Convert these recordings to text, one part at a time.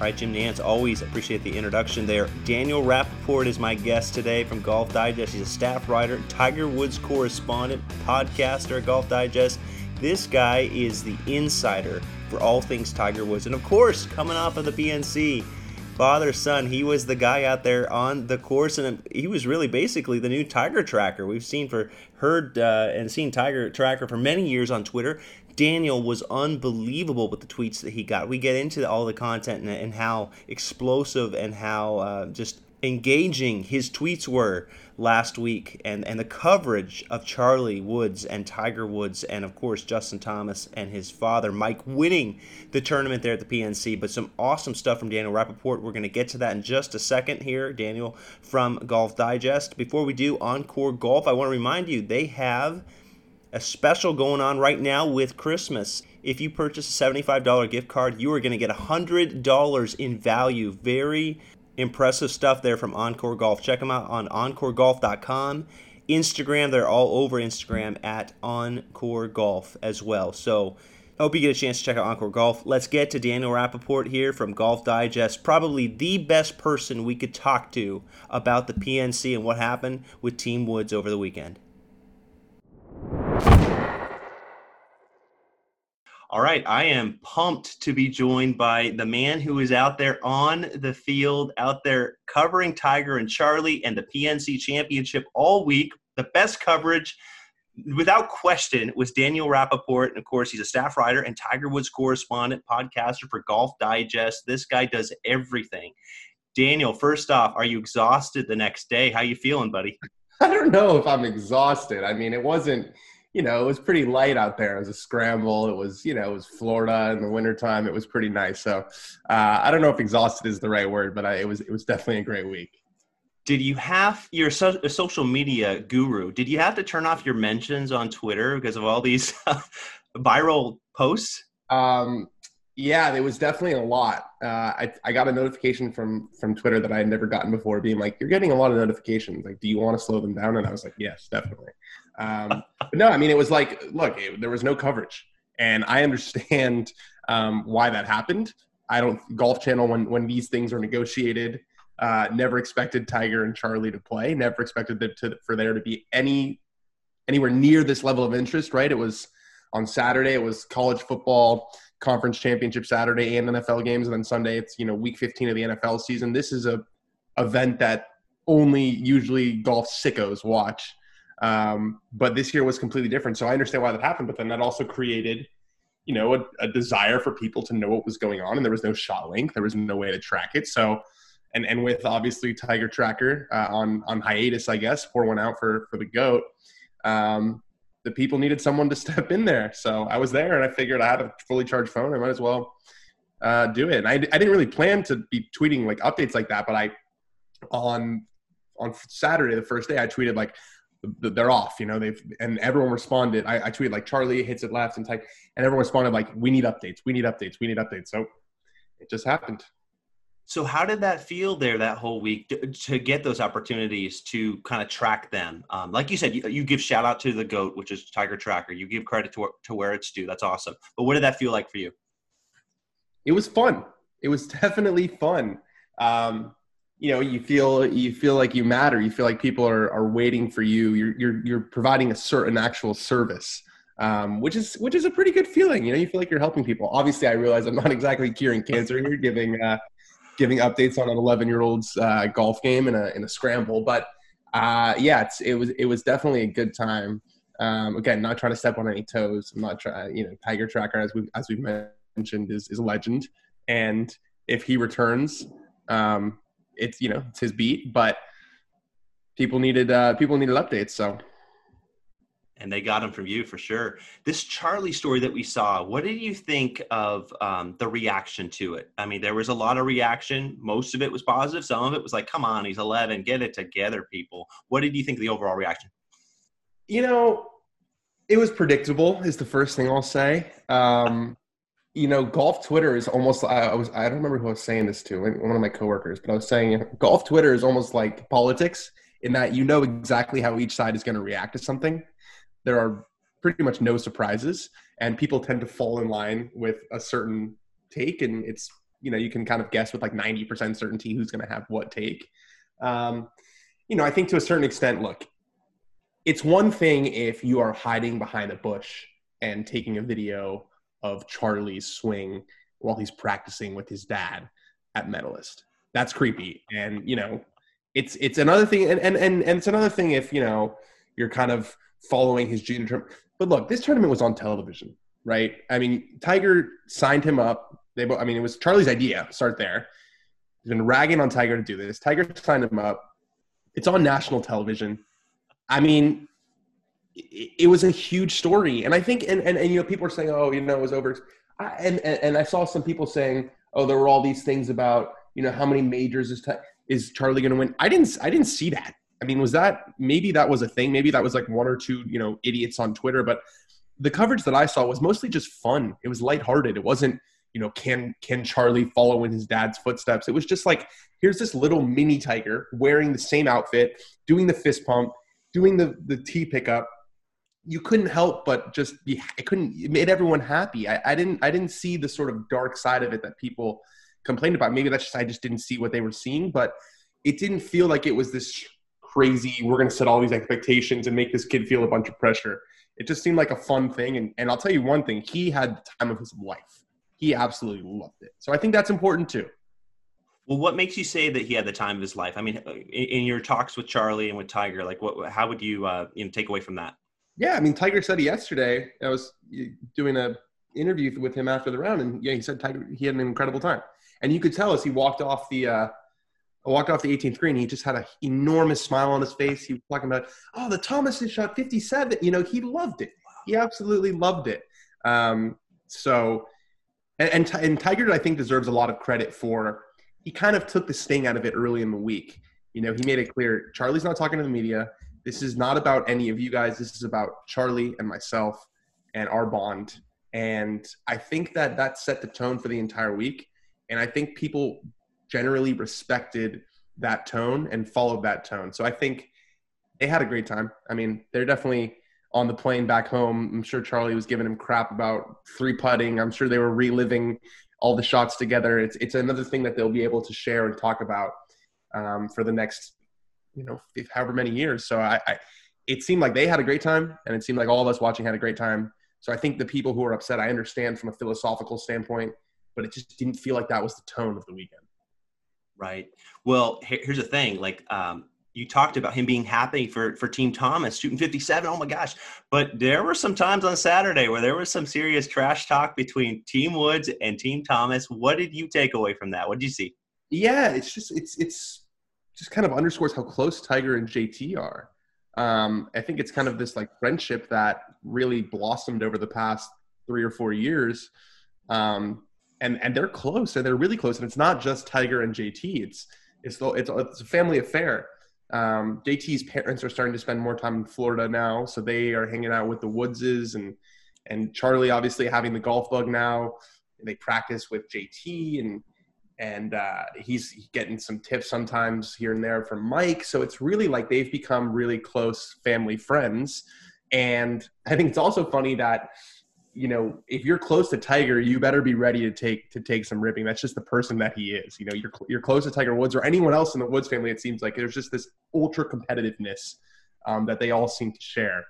All right, Jim Nantz, always appreciate the introduction there. Daniel Rapaport is my guest today from Golf Digest. He's a staff writer, Tiger Woods correspondent, podcaster at Golf Digest. This guy is the insider for all things Tiger Woods. And of course, coming off of the PNC, father son, he was the guy out there on the course, and he was really basically the new Tiger Tracker. We've seen for heard uh, and seen Tiger Tracker for many years on Twitter. Daniel was unbelievable with the tweets that he got. We get into all the content and, and how explosive and how uh, just engaging his tweets were last week and, and the coverage of Charlie Woods and Tiger Woods and of course Justin Thomas and his father Mike winning the tournament there at the PNC but some awesome stuff from Daniel Rapaport. We're going to get to that in just a second here Daniel from Golf Digest. Before we do Encore Golf I want to remind you they have a special going on right now with Christmas. If you purchase a $75 gift card, you are going to get $100 in value. Very impressive stuff there from Encore Golf. Check them out on encoregolf.com. Instagram, they're all over Instagram at Encore Golf as well. So, I hope you get a chance to check out Encore Golf. Let's get to Daniel Rapaport here from Golf Digest, probably the best person we could talk to about the PNC and what happened with Team Woods over the weekend. All right, I am pumped to be joined by the man who is out there on the field, out there covering Tiger and Charlie and the PNC Championship all week. The best coverage, without question, was Daniel Rapaport. And of course, he's a staff writer and Tiger Woods correspondent, podcaster for Golf Digest. This guy does everything. Daniel, first off, are you exhausted the next day? How you feeling, buddy? I don't know if I'm exhausted. I mean, it wasn't you know, it was pretty light out there. It was a scramble. It was, you know, it was Florida in the wintertime. It was pretty nice. So uh, I don't know if exhausted is the right word, but I, it was it was definitely a great week. Did you have your so, social media guru? Did you have to turn off your mentions on Twitter because of all these viral posts? Um, yeah, there was definitely a lot. Uh, I, I got a notification from from Twitter that I had never gotten before, being like, "You're getting a lot of notifications. Like, do you want to slow them down?" And I was like, "Yes, definitely." Um, but no, I mean, it was like, look, it, there was no coverage, and I understand um, why that happened. I don't Golf Channel when when these things are negotiated. Uh, never expected Tiger and Charlie to play. Never expected to, for there to be any anywhere near this level of interest. Right? It was on Saturday. It was college football conference championship Saturday and NFL games, and then Sunday it's you know week 15 of the NFL season. This is a event that only usually golf sickos watch. Um, but this year was completely different. So I understand why that happened, but then that also created, you know, a, a, desire for people to know what was going on. And there was no ShotLink. There was no way to track it. So, and, and with obviously Tiger Tracker uh, on, on hiatus, I guess, pour one out for, for the GOAT, um, the people needed someone to step in there. So I was there and I figured I had a fully charged phone. I might as well uh, do it. And I, I didn't really plan to be tweeting like updates like that, but I, on, on Saturday, the first day, I tweeted like, they're off. You know, they've and everyone responded. I, I tweeted like Charlie hits it left and type, and everyone responded like, "We need updates. We need updates. We need updates." So it just happened. So how did that feel there that whole week to, to get those opportunities to kind of track them? Um, like you said, you, you, give shout out to the goat, which is Tiger Tracker. You give credit to to where it's due. That's awesome. But what did that feel like for you? It was fun. It was definitely fun. Um, you know you feel you feel like you matter you feel like people are, are waiting for you you're, you're you're providing a certain actual service um, which is which is a pretty good feeling you know you feel like you're helping people. Obviously i realize i'm not exactly curing cancer here giving uh, giving updates on an 11 year old's uh, golf game in a in a scramble but uh, yeah it was it was definitely a good time. Um, again not trying to step on any toes i'm not trying you know tiger tracker as we as we've mentioned is is a legend and if he returns um, it's you know it's his beat, but people needed uh, people needed updates. So and they got him from you for sure. This Charlie story that we saw, what did you think of um, the reaction to it? I mean, there was a lot of reaction. Most of it was positive. Some of it was like, "Come on, he's 11, get it together, people." What did you think of the overall reaction? You know, it was predictable. Is the first thing I'll say. Um, you know, golf Twitter is almost. I was. I don't remember who I was saying this to. One of my coworkers, but I was saying golf Twitter is almost like politics in that you know exactly how each side is going to react to something there are pretty much no surprises and people tend to fall in line with a certain take and it's you know you can kind of guess with like 90% certainty who's going to have what take um, you know i think to a certain extent look it's one thing if you are hiding behind a bush and taking a video of charlie's swing while he's practicing with his dad at medalist that's creepy and you know it's it's another thing and and and, and it's another thing if you know you're kind of following his junior term. But look, this tournament was on television, right? I mean, Tiger signed him up. They, I mean, it was Charlie's idea. Start there. He's been ragging on Tiger to do this. Tiger signed him up. It's on national television. I mean, it, it was a huge story, and I think, and, and and you know, people are saying, oh, you know, it was over. I, and, and and I saw some people saying, oh, there were all these things about, you know, how many majors is is Charlie going to win? I didn't, I didn't see that. I mean, was that maybe that was a thing? Maybe that was like one or two, you know, idiots on Twitter, but the coverage that I saw was mostly just fun. It was lighthearted. It wasn't, you know, can can Charlie follow in his dad's footsteps? It was just like here's this little mini tiger wearing the same outfit, doing the fist pump, doing the the tee pickup. You couldn't help but just be. It couldn't. It made everyone happy. I, I didn't. I didn't see the sort of dark side of it that people complained about. Maybe that's just I just didn't see what they were seeing, but it didn't feel like it was this crazy, we're going to set all these expectations and make this kid feel a bunch of pressure. It just seemed like a fun thing. And, and I'll tell you one thing, he had the time of his life. He absolutely loved it. So I think that's important too. Well, what makes you say that he had the time of his life? I mean, in, in your talks with Charlie and with Tiger, like what, how would you, uh, you know, take away from that? Yeah. I mean, Tiger said yesterday, I was doing a interview with him after the round and yeah, he said Tiger, he had an incredible time. And you could tell as he walked off the, uh, walked off the 18th green. He just had an enormous smile on his face. He was talking about, oh, the Thomas has shot 57. You know, he loved it. He absolutely loved it. Um, so, and, and, and Tiger, I think, deserves a lot of credit for he kind of took the sting out of it early in the week. You know, he made it clear Charlie's not talking to the media. This is not about any of you guys. This is about Charlie and myself and our bond. And I think that that set the tone for the entire week. And I think people generally respected that tone and followed that tone. So I think they had a great time. I mean, they're definitely on the plane back home. I'm sure Charlie was giving him crap about three putting. I'm sure they were reliving all the shots together. It's it's another thing that they'll be able to share and talk about um, for the next, you know, however many years. So I, I, it seemed like they had a great time, and it seemed like all of us watching had a great time. So I think the people who are upset, I understand from a philosophical standpoint, but it just didn't feel like that was the tone of the weekend. Right. Well, here's the thing. Like, um, you talked about him being happy for for Team Thomas shooting 57. Oh my gosh! But there were some times on Saturday where there was some serious trash talk between Team Woods and Team Thomas. What did you take away from that? What did you see? Yeah, it's just it's it's just kind of underscores how close Tiger and JT are. Um, I think it's kind of this like friendship that really blossomed over the past three or four years. Um, and and they're close and they're really close and it's not just tiger and jt it's it's the, it's, it's a family affair um, jt's parents are starting to spend more time in florida now so they are hanging out with the woodses and and charlie obviously having the golf bug now they practice with jt and and uh, he's getting some tips sometimes here and there from mike so it's really like they've become really close family friends and i think it's also funny that you know, if you're close to Tiger, you better be ready to take to take some ripping. That's just the person that he is. You know, you're you're close to Tiger Woods or anyone else in the Woods family. It seems like there's just this ultra competitiveness um, that they all seem to share.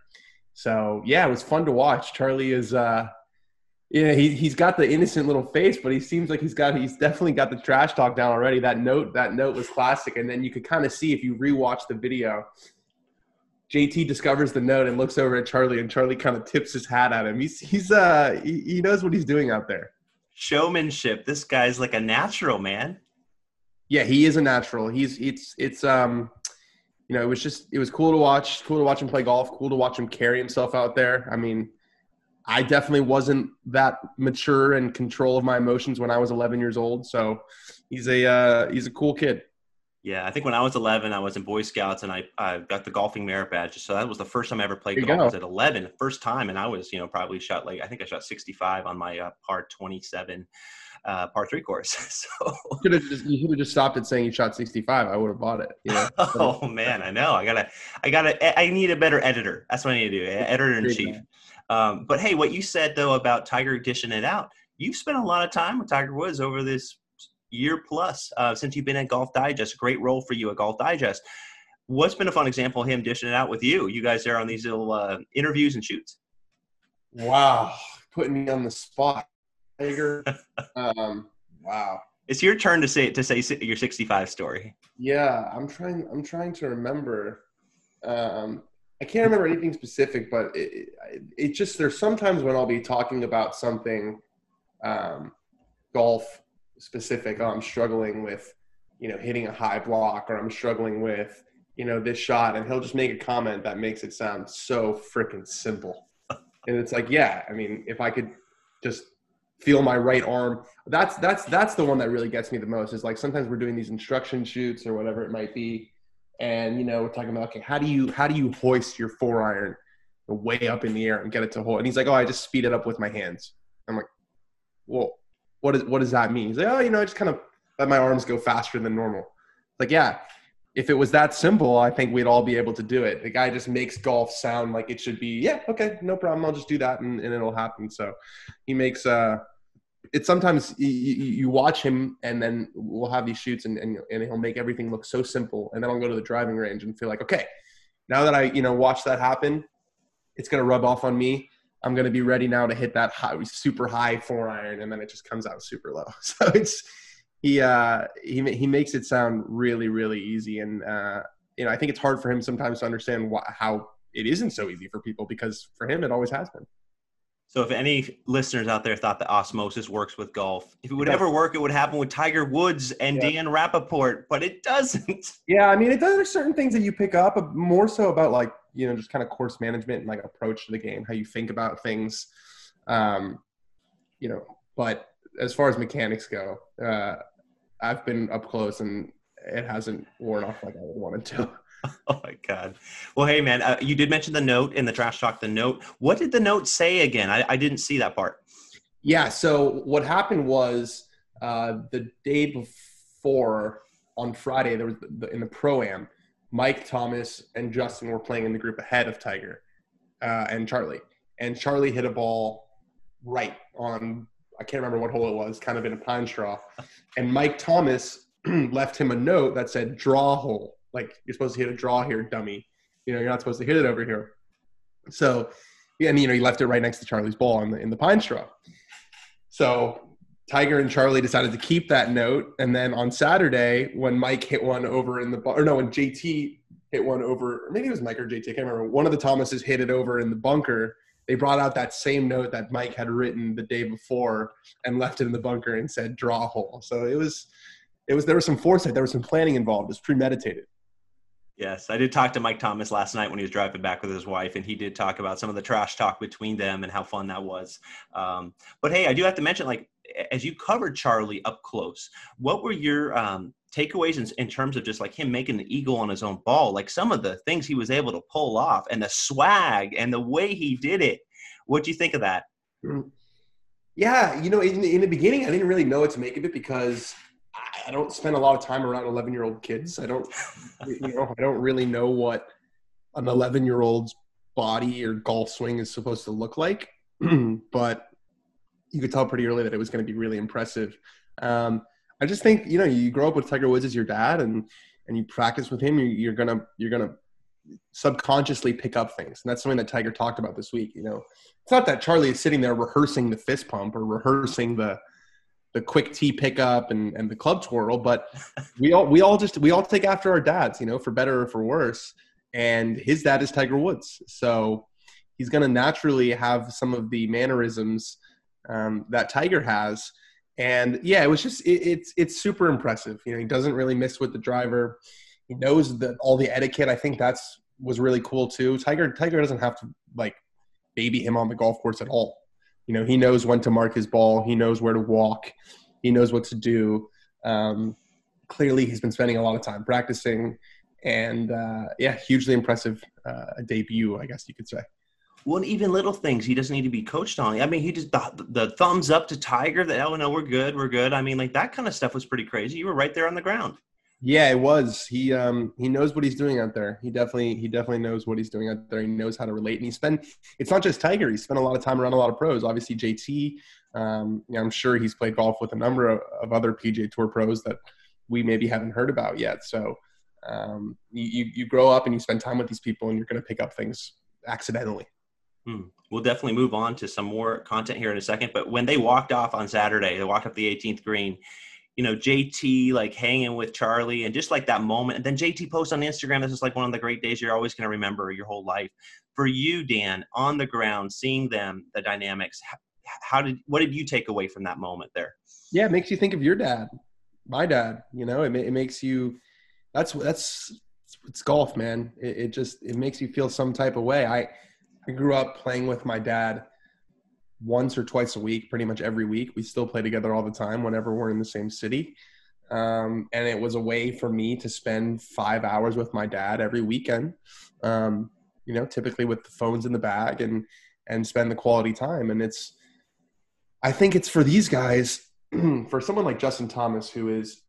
So yeah, it was fun to watch. Charlie is, uh, yeah, he he's got the innocent little face, but he seems like he's got he's definitely got the trash talk down already. That note that note was classic, and then you could kind of see if you rewatch the video JT discovers the note and looks over at Charlie, and Charlie kind of tips his hat at him. He's he's uh he, he knows what he's doing out there. Showmanship. This guy's like a natural man. Yeah, he is a natural. He's it's it's um you know, it was just it was cool to watch. Cool to watch him play golf. Cool to watch him carry himself out there. I mean, I definitely wasn't that mature and control of my emotions when I was 11 years old. So he's a uh, he's a cool kid. Yeah, I think when I was 11, I was in Boy Scouts and I, I got the golfing merit badge. So that was the first time I ever played golf. I was at 11, first time, and I was, you know, probably shot like I think I shot 65 on my uh, par 27 uh, par three course. so you could have just you just stopped at saying you shot 65. I would have bought it. You know? oh man, I know. I gotta, I gotta, I need a better editor. That's what I need to do. Editor in chief. Um, but hey, what you said though about Tiger dishing it out, you've spent a lot of time with Tiger Woods over this year plus uh, since you've been at Golf Digest. Great role for you at Golf Digest. What's been a fun example of him dishing it out with you? You guys there on these little uh, interviews and shoots. Wow, putting me on the spot, Tiger. um, wow. It's your turn to say to say your 65 story. Yeah, I'm trying. I'm trying to remember. Um, I can't remember anything specific, but it, it, it, just there's sometimes when I'll be talking about something um, golf specific. Oh, I'm struggling with you know hitting a high block, or I'm struggling with you know this shot, and he'll just make a comment that makes it sound so freaking simple. And it's like, yeah, I mean, if I could just feel my right arm, that's that's that's the one that really gets me the most. Is like sometimes we're doing these instruction shoots or whatever it might be. And you know we're talking about okay how do you how do you hoist your four iron way up in the air and get it to hold? And he's like oh i just speed it up with my hands. I'm like well what is what does that mean? He's like oh you know i just kind of let my arms go faster than normal. Like yeah if it was that simple i think we'd all be able to do it. The guy just makes golf sound like it should be yeah okay no problem i'll just do that and, and it'll happen. So he makes uh it's sometimes you, you, watch him and then we'll have these shoots and, and, and he'll make everything look so simple and then i'll go to the driving range and feel like okay now that i you know watch that happen it's going to rub off on me. I'm going to be ready now to hit that high, super high four iron and then it just comes out super low. So it's he uh he, he makes it sound really really easy and uh you know i think it's hard for him sometimes to understand wh- how it isn't so easy for people because for him it always has been so if any listeners out there thought that osmosis works with golf, if it would ever work, it would happen with Tiger Woods and yeah. Dan Rapaport, but it doesn't. Yeah, I mean, it does. There's certain things that you pick up, more so about like you know just kind of course management and like approach to the game, how you think about things. Um, you know, but as far as mechanics go, uh, I've been up close and it hasn't worn off like I would want it to. Oh my God. Well, hey, man, uh, you did mention the note in the trash talk, the note. What did the note say again? I, I didn't see that part. Yeah. So what happened was uh, the day before on Friday, there was the, in the pro am, Mike Thomas and Justin were playing in the group ahead of Tiger uh, and Charlie. And Charlie hit a ball right on, I can't remember what hole it was, kind of in a pine straw. And Mike Thomas left him a note that said, draw hole like you're supposed to hit a draw here, dummy. You know, you're not supposed to hit it over here. So, and you know, he left it right next to Charlie's ball in the in the pine straw. So Tiger and Charlie decided to keep that note, and then on Saturday, when Mike hit one over in the or no, when JT hit one over, maybe it was Mike or JT, I can't remember. One of the Thomases hit it over in the bunker. They brought out that same note that Mike had written the day before and left it in the bunker and said draw hole. So it was, it was there was some foresight, there was some planning involved. It was premeditated. Yes, I did talk to Mike Thomas last night when he was driving back with his wife, and he did talk about some of the trash talk between them and how fun that was. Um, but hey, I do have to mention, like, as you covered Charlie up close, what were your um, takeaways in, in, terms of just like him making the eagle on his own ball? Like some of the things he was able to pull off, and the swag, and the way he did it. What do you think of that? Mm. Yeah, you know, in, in the beginning, I didn't really know what to make of it because I don't spend a lot of time around 11 year old kids. I don't, you know, I don't really know what an 11 year old's body or golf swing is supposed to look like. but you could tell pretty early that it was going to be really impressive. Um, I just think, you know, you grow up with Tiger Woods as your dad and, and you practice with him, you're going to, you're to subconsciously pick up things. And that's something that Tiger talked about this week. You know, it's not that Charlie is sitting there rehearsing the fist pump or rehearsing the, the quick tee pickup and, and the club twirl, but we all we all just we all take after our dads, you know, for better or for worse. And his dad is Tiger Woods, so he's going to naturally have some of the mannerisms um, that Tiger has. And yeah, it was just it, it's it's super impressive. You know, he doesn't really miss with the driver. he knows that all the etiquette. I think that's was really cool too. Tiger Tiger doesn't have to like baby him on the golf course at all. You know, he knows when to mark his ball. He knows where to walk. He knows what to do. Um, clearly, he's been spending a lot of time practicing, and uh, yeah, hugely impressive uh, debut, I guess you could say. Well, even little things he doesn't need to be coached on. I mean, he just the, the thumbs up to Tiger that oh no, we're good, we're good. I mean, like that kind of stuff was pretty crazy. You were right there on the ground. Yeah, it was. He um he knows what he's doing out there. He definitely he definitely knows what he's doing out there. He knows how to relate. And he spent it's not just Tiger. He spent a lot of time around a lot of pros. Obviously JT. Um, you know, I'm sure he's played golf with a number of, of other PGA Tour pros that we maybe haven't heard about yet. So um, you you grow up and you spend time with these people, and you're going to pick up things accidentally. Hmm. We'll definitely move on to some more content here in a second. But when they walked off on Saturday, they walked up the 18th green you know, JT like hanging with Charlie and just like that moment. And then JT posts on Instagram, this is like one of the great days you're always going to remember your whole life. For you, Dan, on the ground, seeing them, the dynamics, how did, what did you take away from that moment there? Yeah, it makes you think of your dad, my dad, you know, it, it makes you, that's, that's, it's golf, man. It, it just, it makes you feel some type of way. I, I grew up playing with my dad once or twice a week, pretty much every week. We still play together all the time whenever we're in the same city. Um, and it was a way for me to spend five hours with my dad every weekend. Um, you know, typically with the phones in the bag and and spend the quality time. And it's, I think it's for these guys, for someone like Justin Thomas, who is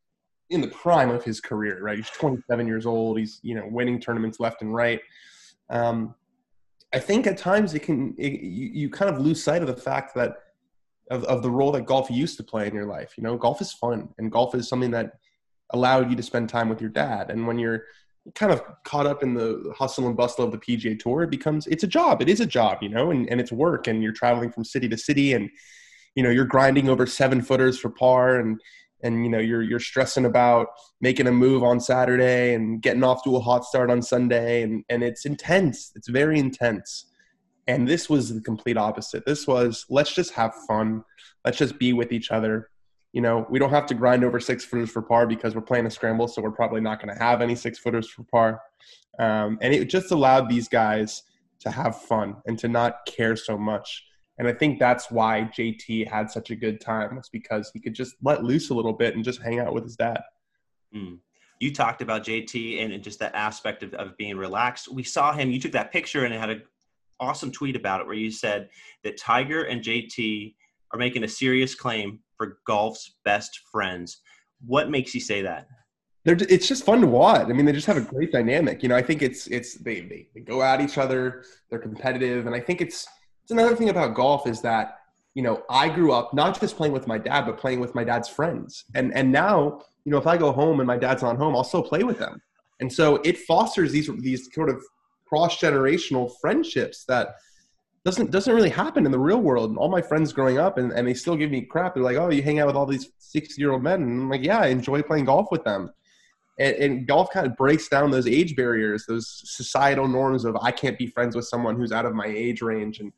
in the prime of his career, right? He's 27 years old. He's you know winning tournaments left and right. Um, I think at times it can it, you, you kind of lose sight of the fact that of, of the role that golf used to play in your life. You know, golf is fun, and golf is something that allowed you to spend time with your dad. And when you're kind of caught up in the hustle and bustle of the PGA Tour, it becomes it's a job. It is a job, you know, and, and it's work, and you're traveling from city to city, and you know you're grinding over seven footers for par, and and you know you're you're stressing about making a move on Saturday and getting off to a hot start on Sunday and and it's intense. It's very intense. And this was the complete opposite. This was let's just have fun. Let's just be with each other. You know we don't have to grind over six footers for par because we're playing a scramble so we're probably not going to have any six footers for par. Um, and it just allowed these guys to have fun and to not care so much and I think that's why JT had such a good time was because he could just let loose a little bit and just hang out with his dad. Mm. You talked about JT and just that aspect of, of being relaxed. We saw him, you took that picture and it had an awesome tweet about it where you said that Tiger and JT are making a serious claim for golf's best friends. What makes you say that? They're, it's just fun to watch. I mean, they just have a great dynamic. You know, I think it's it's they, they they go at each other. They're competitive, and I think it's it's another thing about golf is that you know I grew up not just playing with my dad, but playing with my dad's friends, and and now you know if I go home and my dad's not home, I'll still play with them, and so it fosters these these sort of cross generational friendships that doesn't doesn't really happen in the real world. And all my friends growing up, and, and they still give me crap. They're like, "Oh, you hang out with all these sixty year old men," and I'm like, "Yeah, I enjoy playing golf with them." And, and, golf kind of breaks down those age barriers, those societal norms of I can't be friends with someone who's out of my age range, and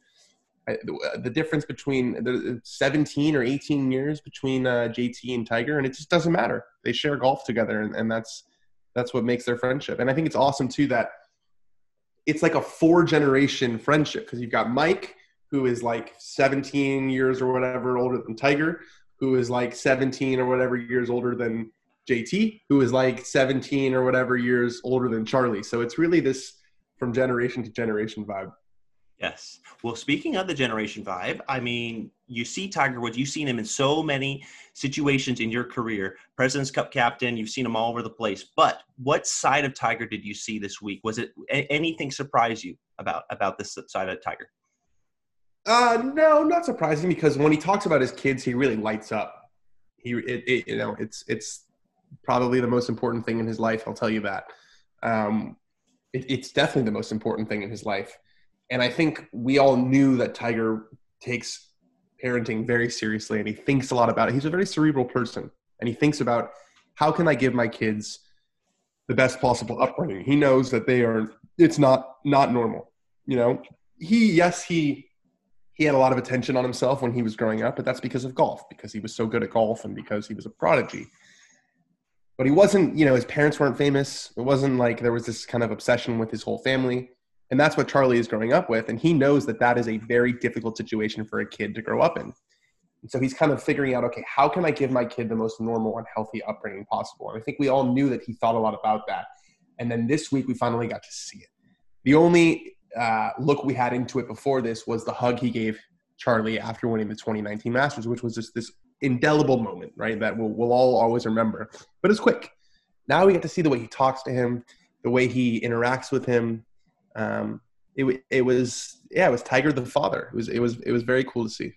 the difference between the 17 or 18 years between uh, JT and Tiger, and it just doesn't matter. They share golf together, and, and that's that's what makes their friendship. And I think it's awesome too that it's like a four generation friendship because you've got Mike, who is like 17 years or whatever older than Tiger, who is like 17 or whatever years older than JT, who is like 17 or whatever years older than Charlie. So it's really this from generation to generation vibe. Yes. Well, speaking of the generation vibe, I mean, you see Tiger Woods, you've seen him in so many situations in your career. President's Cup captain, you've seen him all over the place. But what side of Tiger did you see this week? Was it anything surprise you about about this side of Tiger? Uh, no, not surprising because when he talks about his kids, he really lights up. He, it, it, you know, it's it's probably the most important thing in his life. I'll tell you that. Um, it, it's definitely the most important thing in his life and I think we all knew that Tiger takes parenting very seriously and he thinks a lot about it. He's a very cerebral person and he thinks about how can I give my kids the best possible upbringing. He knows that they are it's not not normal. You know, he yes, he he had a lot of attention on himself when he was growing up, but that's because of golf, because he was so good at golf and because he was a prodigy. but he wasn't. You know, his parents weren't famous. It wasn't like there was this kind of obsession with his whole family, and that's what Charlie is growing up with, and he knows that that is a very difficult situation for a kid to grow up in. And so he's kind of figuring out, okay, how can I give my kid the most normal and healthy upbringing possible? And I think we all knew that he thought a lot about that. And then this week we finally got to see it. The only uh, look we had into it before this was the hug he gave Charlie after winning the 2019 Masters, which was just this indelible moment, right? That we'll, we'll all always remember. But it's quick. Now we get to see the way he talks to him, the way he interacts with him. Um, it, it was yeah, it was Tiger the father. It was it was it was very cool to see.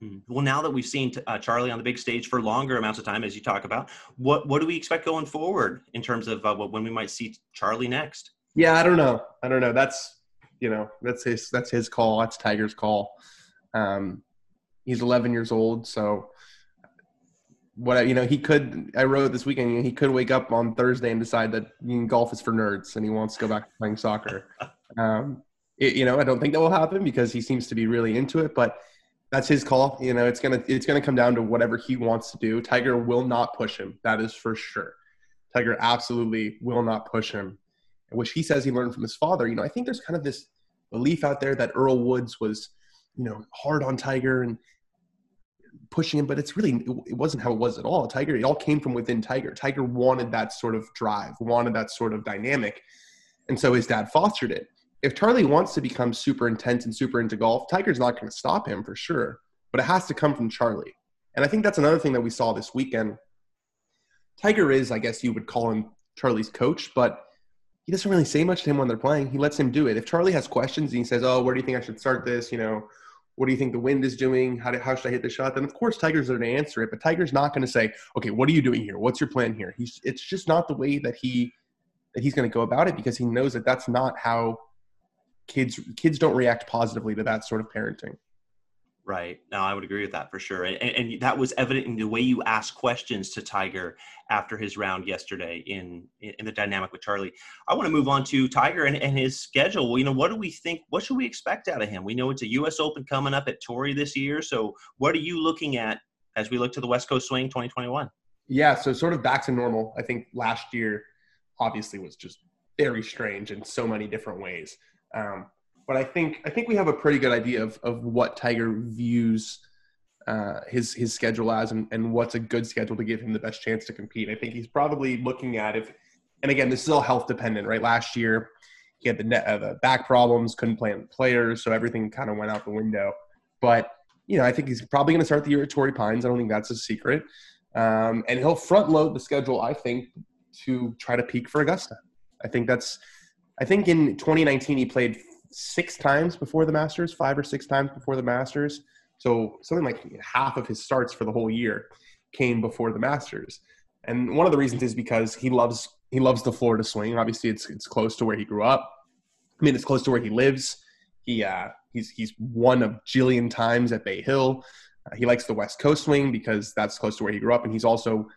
Hmm. Well, now that we've seen uh, Charlie on the big stage for longer amounts of time, as you talk about, what what do we expect going forward in terms of uh, when we might see Charlie next? Yeah, I don't know. I don't know. That's you know that's his that's his call. That's Tiger's call. Um, he's 11 years old, so what you know he could. I wrote this weekend. He could wake up on Thursday and decide that golf is for nerds and he wants to go back to playing soccer. Um, it, you know, I don't think that will happen because he seems to be really into it, but that's his call. You know, it's gonna it's gonna come down to whatever he wants to do. Tiger will not push him. That is for sure. Tiger absolutely will not push him, which he says he learned from his father. You know, I think there's kind of this belief out there that Earl Woods was, you know, hard on Tiger and pushing him, but it's really it wasn't how it was at all. Tiger, it all came from within Tiger. Tiger wanted that sort of drive, wanted that sort of dynamic, and so his dad fostered it if Charlie wants to become super intense and super into golf, Tiger's not going to stop him for sure, but it has to come from Charlie. And I think that's another thing that we saw this weekend. Tiger is, I guess you would call him Charlie's coach, but he doesn't really say much to him when they're playing. He lets him do it. If Charlie has questions and he says, "Oh, where do you think I should start this?" You know, what do you think the wind is doing? How, do, how should I hit the shot? Then of course Tiger's there to answer it, but Tiger's not going to say, "Okay, what are you doing here? What's your plan here?" He's it's just not the way that he that he's going to go about it because he knows that that's not how kids kids don't react positively to that sort of parenting. Right. No, I would agree with that for sure. And, and, that was evident in the way you asked questions to Tiger after his round yesterday in in the dynamic with Charlie. I want to move on to Tiger and, and his schedule. Well, you know, what do we think? What should we expect out of him? We know it's a U.S. Open coming up at Torrey this year. So, what are you looking at as we look to the West Coast Swing 2021? Yeah. So, sort of back to normal. I think last year obviously was just very strange in so many different ways. Um, but I think I think we have a pretty good idea of, of what Tiger views uh, his his schedule as and, and what's a good schedule to give him the best chance to compete. I think he's probably looking at if, and again, this is all health dependent, right? Last year he had the, net, uh, the back problems, couldn't play on the players, so everything kind of went out the window. But you know, I think he's probably going to start the year at Torrey Pines. I don't think that's a secret, um, and he'll front load the schedule. I think to try to peak for Augusta. I think that's I think in 2019 he played six times before the Masters, five or six times before the Masters. So something like half of his starts for the whole year came before the Masters. And one of the reasons is because he loves he loves the Florida swing. Obviously, it's it's close to where he grew up. I mean, it's close to where he lives. He uh, he's he's won a jillion times at Bay Hill. Uh, he likes the West Coast swing because that's close to where he grew up, and he's also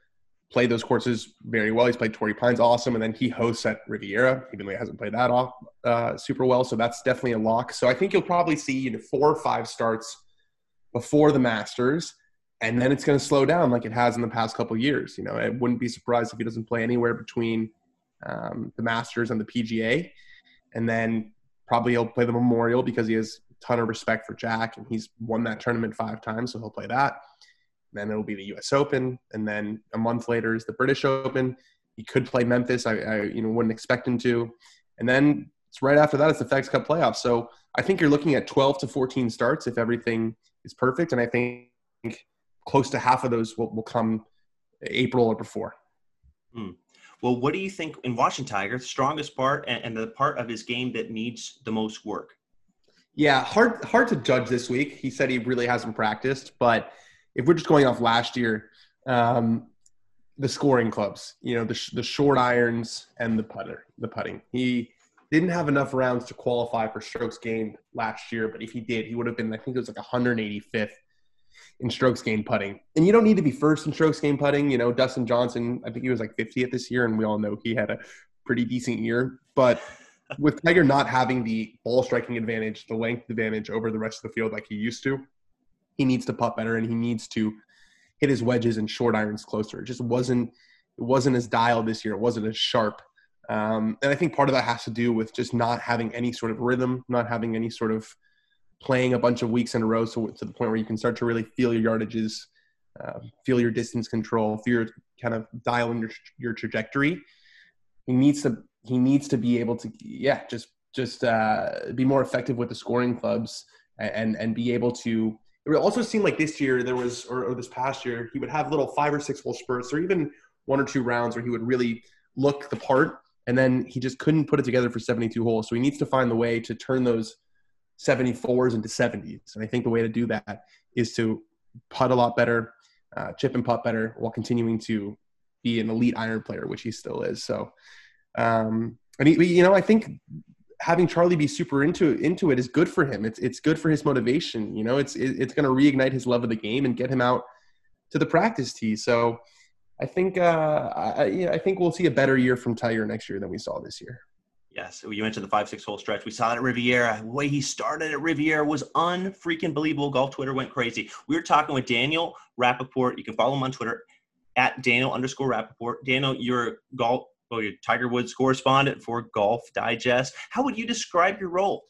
played those courses very well. He's played Torrey Pines awesome, and then he hosts at Riviera, even though he hasn't played that off uh, super well. So that's definitely a lock. So I think you'll probably see you know, four or five starts before the Masters, and then it's going to slow down like it has in the past couple years. You know, I wouldn't be surprised if he doesn't play anywhere between um, the Masters and the PGA, and then probably he'll play the Memorial because he has a ton of respect for Jack, and he's won that tournament five times, so he'll play that then it'll be the U.S. Open, and then a month later is the British Open. He could play Memphis. I, I you know wouldn't expect him to, and then it's right after that it's the FedEx Cup playoffs. So I think you're looking at 12 to 14 starts if everything is perfect, and I think close to half of those will, will come April or before. Hmm. Well, what do you think in watching Tiger, the strongest part and, and the part of his game that needs the most work? Yeah, hard hard to judge this week. He said he really hasn't practiced, but if we're just going off last year, um, the scoring clubs, you know, the, the short irons and the putter, the putting. He didn't have enough rounds to qualify for strokes gained last year, but if he did, he would have been, I think it was like 185th in strokes gained putting. And you don't need to be first in strokes gained putting. You know, Dustin Johnson, I think he was like 50th this year, and we all know he had a pretty decent year. But with Tiger not having the ball striking advantage, the length advantage over the rest of the field like he used to, he needs to putt better and he needs to hit his wedges and short irons closer. It just wasn't it wasn't as dialed this year. It wasn't as sharp. Um, and I think part of that has to do with just not having any sort of rhythm, not having any sort of playing a bunch of weeks in a row, so to the point where you can start to really feel your yardages, uh, feel your distance control, feel your kind of dial in your your trajectory. He needs to he needs to be able to yeah just just uh, be more effective with the scoring clubs and and be able to. It also seemed like this year there was or, or this past year he would have little five or six hole spurts or even one or two rounds where he would really look the part and then he just couldn't put it together for 72 holes. So he needs to find the way to turn those 74s into 70s. And I think the way to do that is to putt a lot better, uh, chip and putt better, while continuing to be an elite iron player, which he still is. So, um, and he, you know, I think having Charlie be super into into it is good for him. It's it's good for his motivation. You know, it's it's going to reignite his love of the game and get him out to the practice tee. So I think uh, I, I think we'll see a better year from Tiger next year than we saw this year. Yes, you mentioned the five six hole stretch. We saw that at Riviera. The way he started at Riviera was unfreaking believable. Golf Twitter went crazy. We were talking with Daniel Rapaport. You can follow him on Twitter at Daniel underscore Rapaport. Daniel, you're golf, well, you're Tiger Woods correspondent for Golf Digest. How would you describe your role?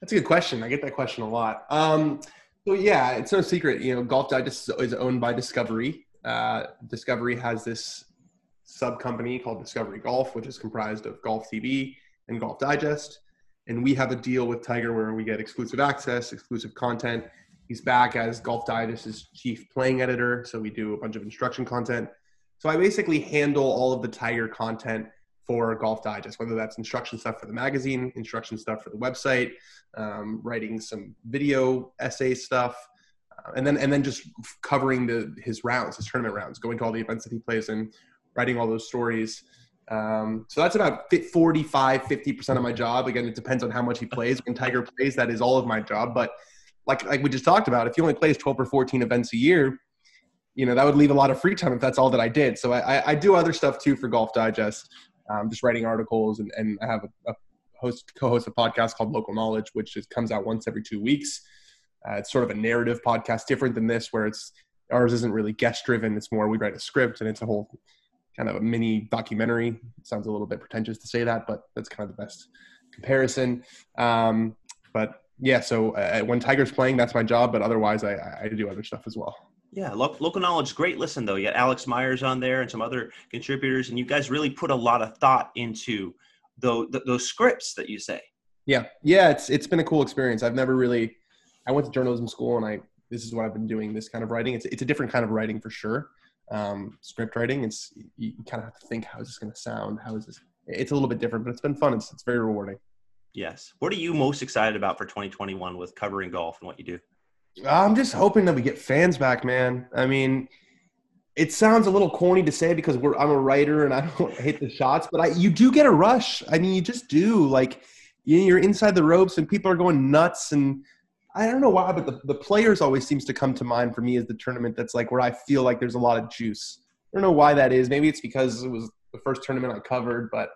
That's a good question. I get that question a lot. Um, so yeah, it's no secret. You know, Golf Digest is owned by Discovery, uh, Discovery has this sub company called Discovery Golf, which is comprised of Golf TV and Golf Digest. And we have a deal with Tiger where we get exclusive access, exclusive content. He's back as Golf Digest's chief playing editor. So we do a bunch of instruction content. So I basically handle all of the Tiger content for Golf Digest, whether that's instruction stuff for the magazine, instruction stuff for the website, um, writing some video essay stuff, and then and then just covering the his rounds, his tournament rounds, going to all the events that he plays in, writing all those stories. Um, so that's about 45, 50% of my job. Again, it depends on how much he plays. When Tiger plays, that is all of my job. But like like we just talked about, if he only plays 12 or 14 events a year, you know, that would leave a lot of free time if that's all that I did. So I, I do other stuff too for Golf Digest, um, just writing articles. And, and I have a, a host, co-host a podcast called Local Knowledge, which comes out once every two weeks. Uh, it's sort of a narrative podcast, different than this, where it's ours isn't really guest driven. It's more we write a script and it's a whole kind of a mini documentary. It sounds a little bit pretentious to say that, but that's kind of the best comparison. Um, but yeah, so uh, when Tiger's playing, that's my job. But otherwise, I, I do other stuff as well. Yeah, lo- local knowledge, great listen though. You got Alex Myers on there and some other contributors, and you guys really put a lot of thought into those, those scripts that you say. Yeah, yeah, it's it's been a cool experience. I've never really I went to journalism school and I this is what I've been doing. This kind of writing. It's it's a different kind of writing for sure. Um, script writing. It's you kind of have to think how is this going to sound? How is this? It's a little bit different, but it's been fun. It's it's very rewarding. Yes. What are you most excited about for 2021 with covering golf and what you do? I'm just hoping that we get fans back, man. I mean, it sounds a little corny to say because I'm a writer and I don't hit the shots, but I you do get a rush. I mean, you just do. Like you're inside the ropes and people are going nuts and I don't know why, but the, the players always seems to come to mind for me as the tournament that's like where I feel like there's a lot of juice. I don't know why that is. Maybe it's because it was the first tournament I covered, but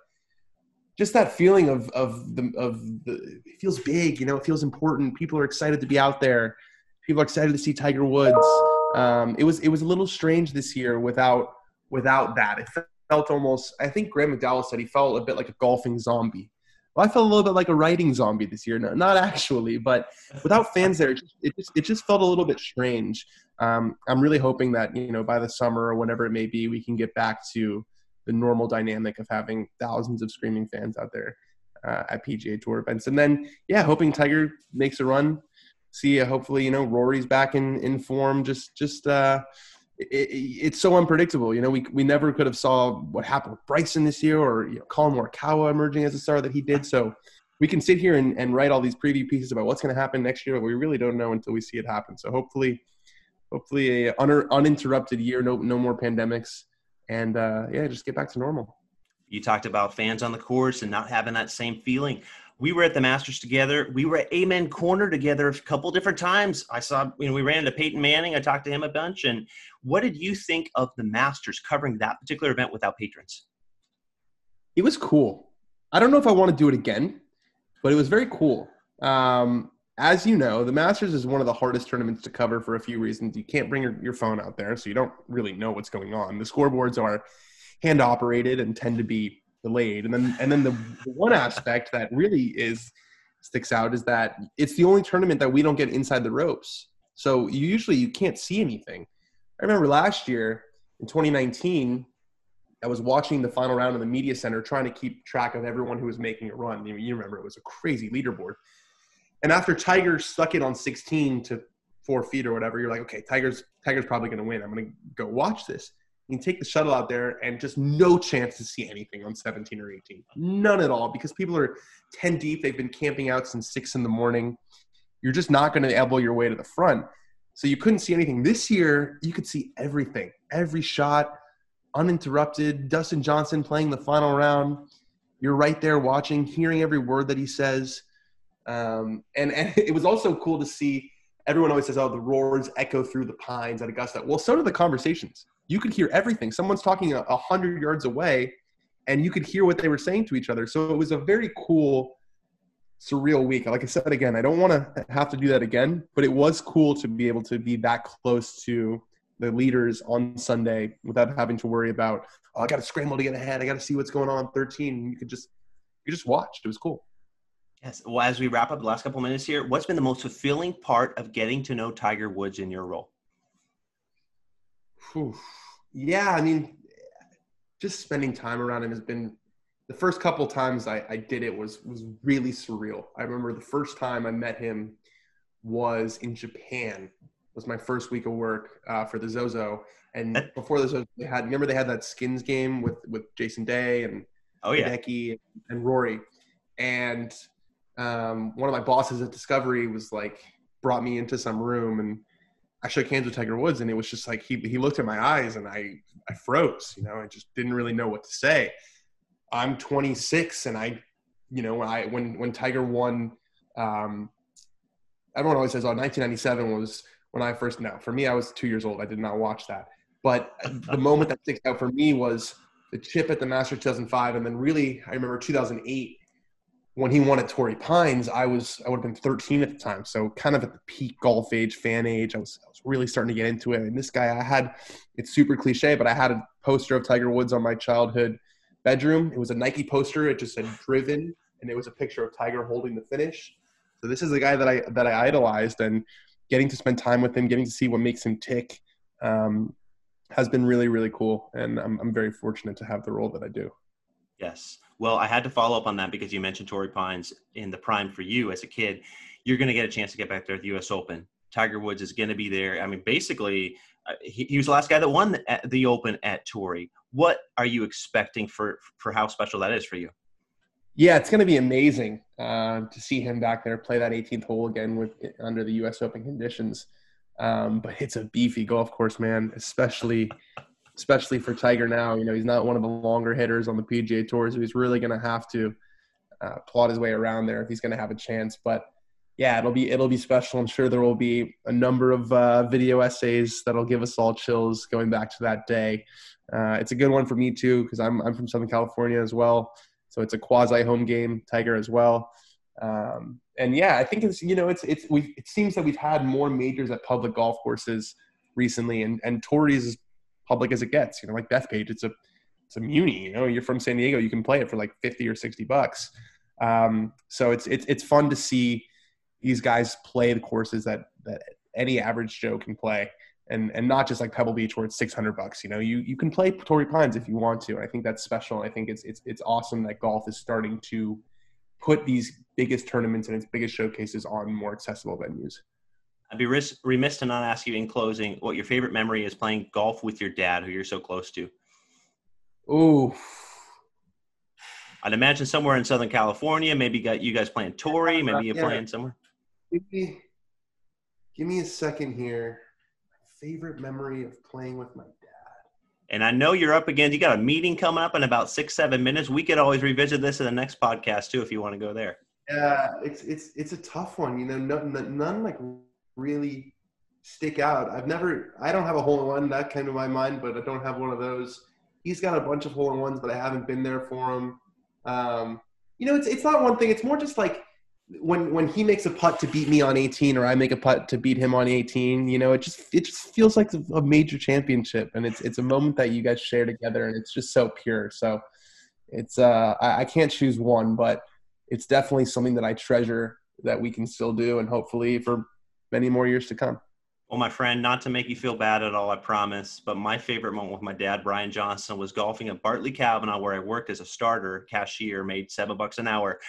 just that feeling of of the of the it feels big, you know, it feels important. People are excited to be out there. People are excited to see Tiger Woods. Um, it was it was a little strange this year without without that. It felt almost. I think Graham McDowell said he felt a bit like a golfing zombie well, I felt a little bit like a writing zombie this year. No, not actually, but without fans there, it just, it just, felt a little bit strange. Um, I'm really hoping that you know by the summer or whenever it may be, we can get back to the normal dynamic of having thousands of screaming fans out there uh, at PGA Tour events. And then, yeah, hoping Tiger makes a run. See, uh, hopefully, you know, Rory's back in in form. Just, just. Uh, it, it's so unpredictable. You know, we we never could have saw what happened with Bryson this year or you know, Collin Morikawa emerging as a star that he did. So we can sit here and, and write all these preview pieces about what's going to happen next year, but we really don't know until we see it happen. So hopefully, hopefully a un- uninterrupted year, no no more pandemics, and uh, yeah, just get back to normal. You talked about fans on the course and not having that same feeling we were at the Masters together. We were at Amen Corner together a couple different times. I saw, you know, we ran into Peyton Manning. I talked to him a bunch. And what did you think of the Masters covering that particular event without patrons? It was cool. I don't know if I want to do it again, but it was very cool. Um, as you know, the Masters is one of the hardest tournaments to cover for a few reasons. You can't bring your, your phone out there, so you don't really know what's going on. The scoreboards are hand operated and tend to be delayed. And then and then the, one aspect that really is sticks out is that it's the only tournament that we don't get inside the ropes. So you usually you can't see anything. I remember last year in 2019, I was watching the final round in the media center, trying to keep track of everyone who was making a run. You remember it was a crazy leaderboard. And after Tiger stuck it on 16 to four feet or whatever, you're like, okay, Tiger's Tiger's probably going to win. I'm going to go watch this. You can take the shuttle out there and just no chance to see anything on 17 or 18. None at all because people are 10 deep. They've been camping out since six in the morning. You're just not going to elbow your way to the front. So you couldn't see anything. This year, you could see everything, every shot, uninterrupted. Dustin Johnson playing the final round. You're right there watching, hearing every word that he says. Um, and, and it was also cool to see everyone always says, oh, the roars echo through the pines at Augusta. Well, so do the conversations. You could hear everything. Someone's talking a, a hundred yards away, and you could hear what they were saying to each other. So it was a very cool, surreal week. Like I said again, I don't want to have to do that again, but it was cool to be able to be that close to the leaders on Sunday without having to worry about, oh, I got to scramble to get ahead. I got to see what's going on 13. You could just, you just watched. It was cool. Yes. Well, as we wrap up the last couple minutes here, what's been the most fulfilling part of getting to know Tiger Woods in your role? Whew. Yeah, I mean, just spending time around him has been the first couple times I, I did it was was really surreal. I remember the first time I met him was in Japan. It was my first week of work uh, for the Zozo, and before the Zozo, they had remember they had that skins game with with Jason Day and oh yeah, Hideki and Rory, and um, one of my bosses at Discovery was like brought me into some room and I shook hands with Tiger Woods and it was just like he he looked at my eyes and I I froze. You know, I just didn't really know what to say. I'm 26 and I, you know, when I when when Tiger won, um, everyone always says, "Oh, 1997 was when I first." No, for me, I was two years old. I did not watch that. But the moment that sticks out for me was the chip at the Masters 2005, and then really, I remember 2008 when he won at Torrey Pines, I was I would have been 13 at the time, so kind of at the peak golf age, fan age. I was I was really starting to get into it. And this guy, I had it's super cliche, but I had a poster of Tiger Woods on my childhood bedroom. It was a Nike poster. It just said "Driven," and it was a picture of Tiger holding the finish. So this is the guy that I that I idolized, and getting to spend time with him, getting to see what makes him tick, um, has been really really cool. And I'm I'm very fortunate to have the role that I do. Yes. Well, I had to follow up on that because you mentioned Torrey Pines in the prime for you as a kid. You're going to get a chance to get back there at the U.S. Open. Tiger Woods is going to be there. I mean, basically, uh, he, he, was the last guy that won the, the Open at Torrey. What are you expecting for for how special that is for you? Yeah, it's going to be amazing uh, to see him back there play that 18th hole again with under the U.S. Open conditions. Um, but it's a beefy golf course, man. Especially especially for Tiger now. You know, he's not one of the longer hitters on the PGA Tour, so he's really going to have to uh, plot his way around there if he's going to have a chance. But yeah, it'll be it'll be special. I'm sure there will be a number of uh, video essays that'll give us all chills going back to that day. Uh, it's a good one for me too because I'm I'm from Southern California as well, so it's a quasi home game. Tiger as well. Um, and yeah, I think it's you know it's it's we it seems that we've had more majors at public golf courses recently, and and Torrey's public as it gets. You know, like Bethpage, it's a it's a muni. You know, you're from San Diego, you can play it for like fifty or sixty bucks. Um, so it's it's it's fun to see these guys play the courses that that any average Joe can play. And, and not just like Pebble Beach where it's 600 bucks. You know, you, you can play Torrey Pines if you want to. And I think that's special. I think it's, it's, it's awesome that golf is starting to put these biggest tournaments and its biggest showcases on more accessible venues. I'd be remiss to not ask you in closing what your favorite memory is playing golf with your dad, who you're so close to. Ooh. I'd imagine somewhere in Southern California. Maybe got you guys playing Torrey. Maybe you're yeah. playing somewhere. Give me, give me a second here. My favorite memory of playing with my dad. And I know you're up again. You got a meeting coming up in about six, seven minutes. We could always revisit this in the next podcast too, if you want to go there. Yeah, it's it's it's a tough one. You know, none, none like really stick out. I've never, I don't have a hole in one that came to my mind, but I don't have one of those. He's got a bunch of hole in ones, but I haven't been there for him. Um, you know, it's it's not one thing. It's more just like when when he makes a putt to beat me on 18 or I make a putt to beat him on 18, you know, it just it just feels like a major championship and it's it's a moment that you guys share together and it's just so pure. So it's uh I, I can't choose one, but it's definitely something that I treasure that we can still do and hopefully for many more years to come. Well, my friend, not to make you feel bad at all, I promise, but my favorite moment with my dad, Brian Johnson, was golfing at Bartley Cavanaugh, where I worked as a starter cashier, made seven bucks an hour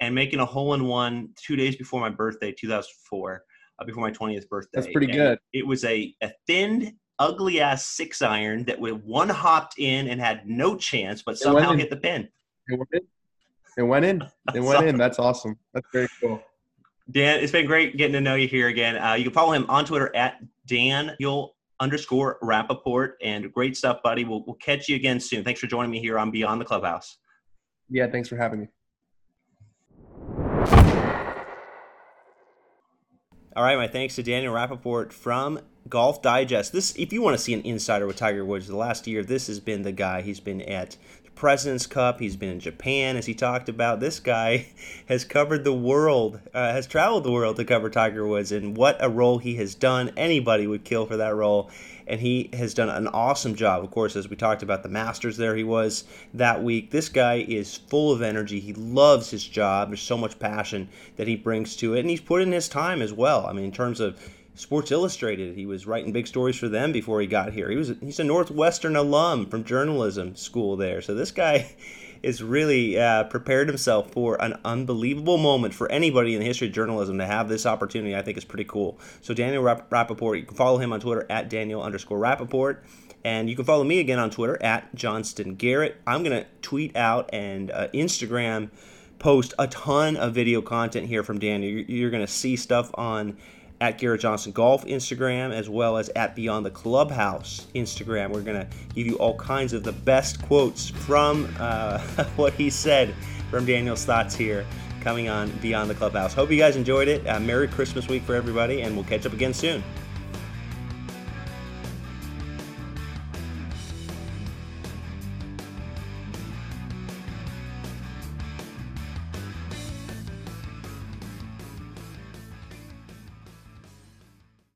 and making a hole in one two days before my birthday, 2004, uh, before my 20th birthday. That's pretty and good. It was a, a thinned, ugly ass six iron that with one hopped in and had no chance, but somehow hit the pin. It went in. It went in. It went in. That's awesome. That's very cool. Dan, it's been great getting to know you here again. Uh, you can follow him on Twitter at Daniel underscore Rapaport. And great stuff, buddy. We'll, we'll catch you again soon. Thanks for joining me here on Beyond the Clubhouse. Yeah, thanks for having me. All right, my thanks to Daniel Rapaport from Golf Digest. This, if you want to see an insider with Tiger Woods, the last year, this has been the guy. He's been at the President's Cup. He's been in Japan, as he talked about. This guy has covered the world, uh, has traveled the world to cover Tiger Woods, and what a role he has done. Anybody would kill for that role and he has done an awesome job. Of course, as we talked about the Masters, there he was that week. This guy is full of energy. He loves his job. There's so much passion that he brings to it, and he's put in his time as well. I mean, in terms of Sports Illustrated, he was writing big stories for them before he got here. He was he's a Northwestern alum from journalism school there. So this guy is really uh, prepared himself for an unbelievable moment for anybody in the history of journalism to have this opportunity. I think is pretty cool. So Daniel Rapp- Rapaport, you can follow him on Twitter at Daniel underscore Rapaport. And you can follow me again on Twitter at Johnson Garrett. I'm going to tweet out and uh, Instagram post a ton of video content here from Daniel. You're, you're going to see stuff on at Garrett Johnson Golf Instagram, as well as at Beyond the Clubhouse Instagram. We're going to give you all kinds of the best quotes from uh, what he said from Daniel's thoughts here coming on Beyond the Clubhouse. Hope you guys enjoyed it. Uh, Merry Christmas week for everybody, and we'll catch up again soon.